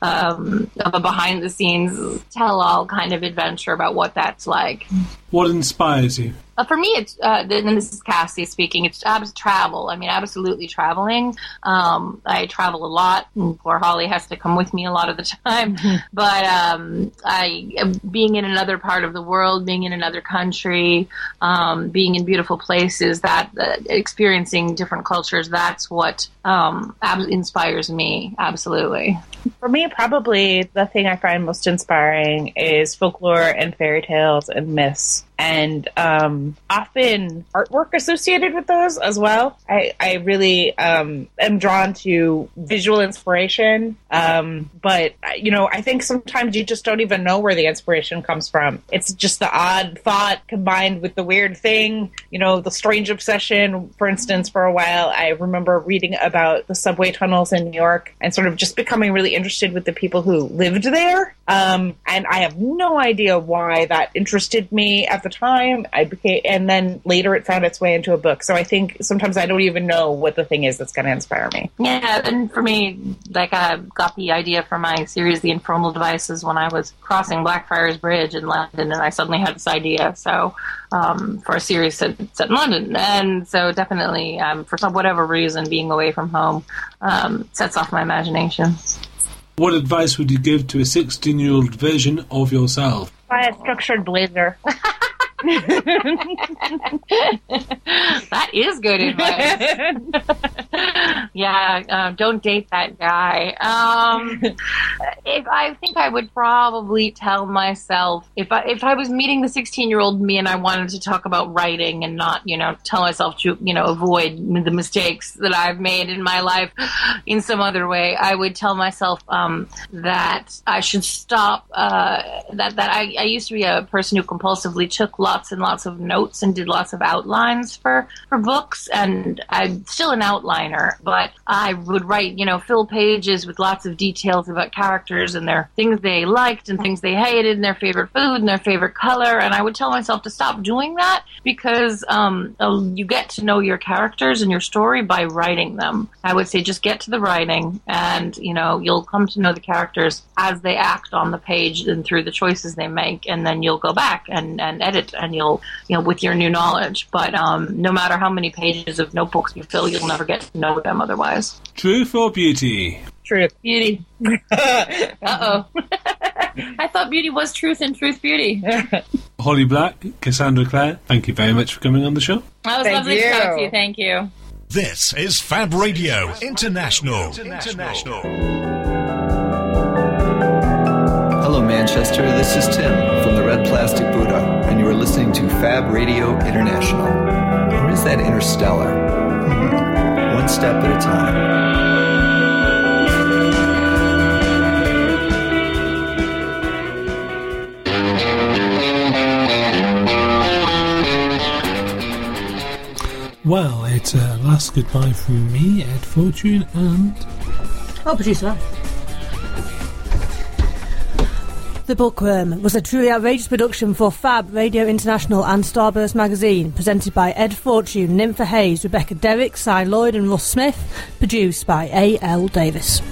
um, of a behind the scenes tell all kind of adventure about what that's like. What inspires you? Uh, for me, it's uh, and this is Cassie speaking. It's abs- travel. I mean, absolutely traveling. Um, I travel a lot. And poor Holly has to come with me a lot of the time. But um, I, being in another part of the world, being in another country, um, being in beautiful places, that uh, experiencing different cultures, that's what um, ab- inspires me. Absolutely. For me, probably the thing I find most inspiring is folklore and fairy tales and myths. And um, often artwork associated with those as well. I, I really um, am drawn to visual inspiration. Um, but, you know, I think sometimes you just don't even know where the inspiration comes from. It's just the odd thought combined with the weird thing, you know, the strange obsession. For instance, for a while, I remember reading about the subway tunnels in New York and sort of just becoming really interested with the people who lived there. Um, and I have no idea why that interested me at the time. I became, and then later it found its way into a book. So I think sometimes I don't even know what the thing is that's going to inspire me. Yeah, and for me, like I got the idea for my series, The Infernal Devices, when I was crossing Blackfriars Bridge in London, and I suddenly had this idea. So um, for a series set, set in London, and so definitely um, for some whatever reason, being away from home um, sets off my imagination. What advice would you give to a 16 year old version of yourself? Buy a structured blazer. that is good advice. yeah, uh, don't date that guy. Um, if I think I would probably tell myself if I if I was meeting the sixteen year old me and I wanted to talk about writing and not you know tell myself to you know avoid the mistakes that I've made in my life in some other way, I would tell myself um, that I should stop. Uh, that that I, I used to be a person who compulsively took lots and lots of notes and did lots of outlines for for books, and I'm still an outliner, but I would write you know fill pages with lots of details about characters and their things they liked and things they hated and their favorite food and their favorite color, and I would tell myself to stop doing that because um, you get to know your characters and your story by writing them. I would say just get to the writing, and you know you'll come to know the characters as they act on the page and through the choices they make, and then you'll go back and, and edit, and you'll you know with your new knowledge. But um, no matter how many pages of notebooks you fill, you'll never get to know them otherwise. Truth or beauty? Truth. Beauty. uh oh. I thought beauty was truth and truth beauty. Holly Black, Cassandra Clare, thank you very much for coming on the show. That was Thank lovely to talk to you. you. Thank you. This is Fab Radio International. International. Hello, Manchester. This is Tim from the Red Plastic Buddha, and you are listening to Fab Radio International. Or is that interstellar? Hmm. One step at a time. Well, it's a last goodbye from me, Ed Fortune, and Oh, producer. The Bookworm um, was a truly outrageous production for Fab, Radio International, and Starburst magazine, presented by Ed Fortune, Nympha Hayes, Rebecca Derrick, Cy Lloyd, and Russ Smith, produced by A.L. Davis.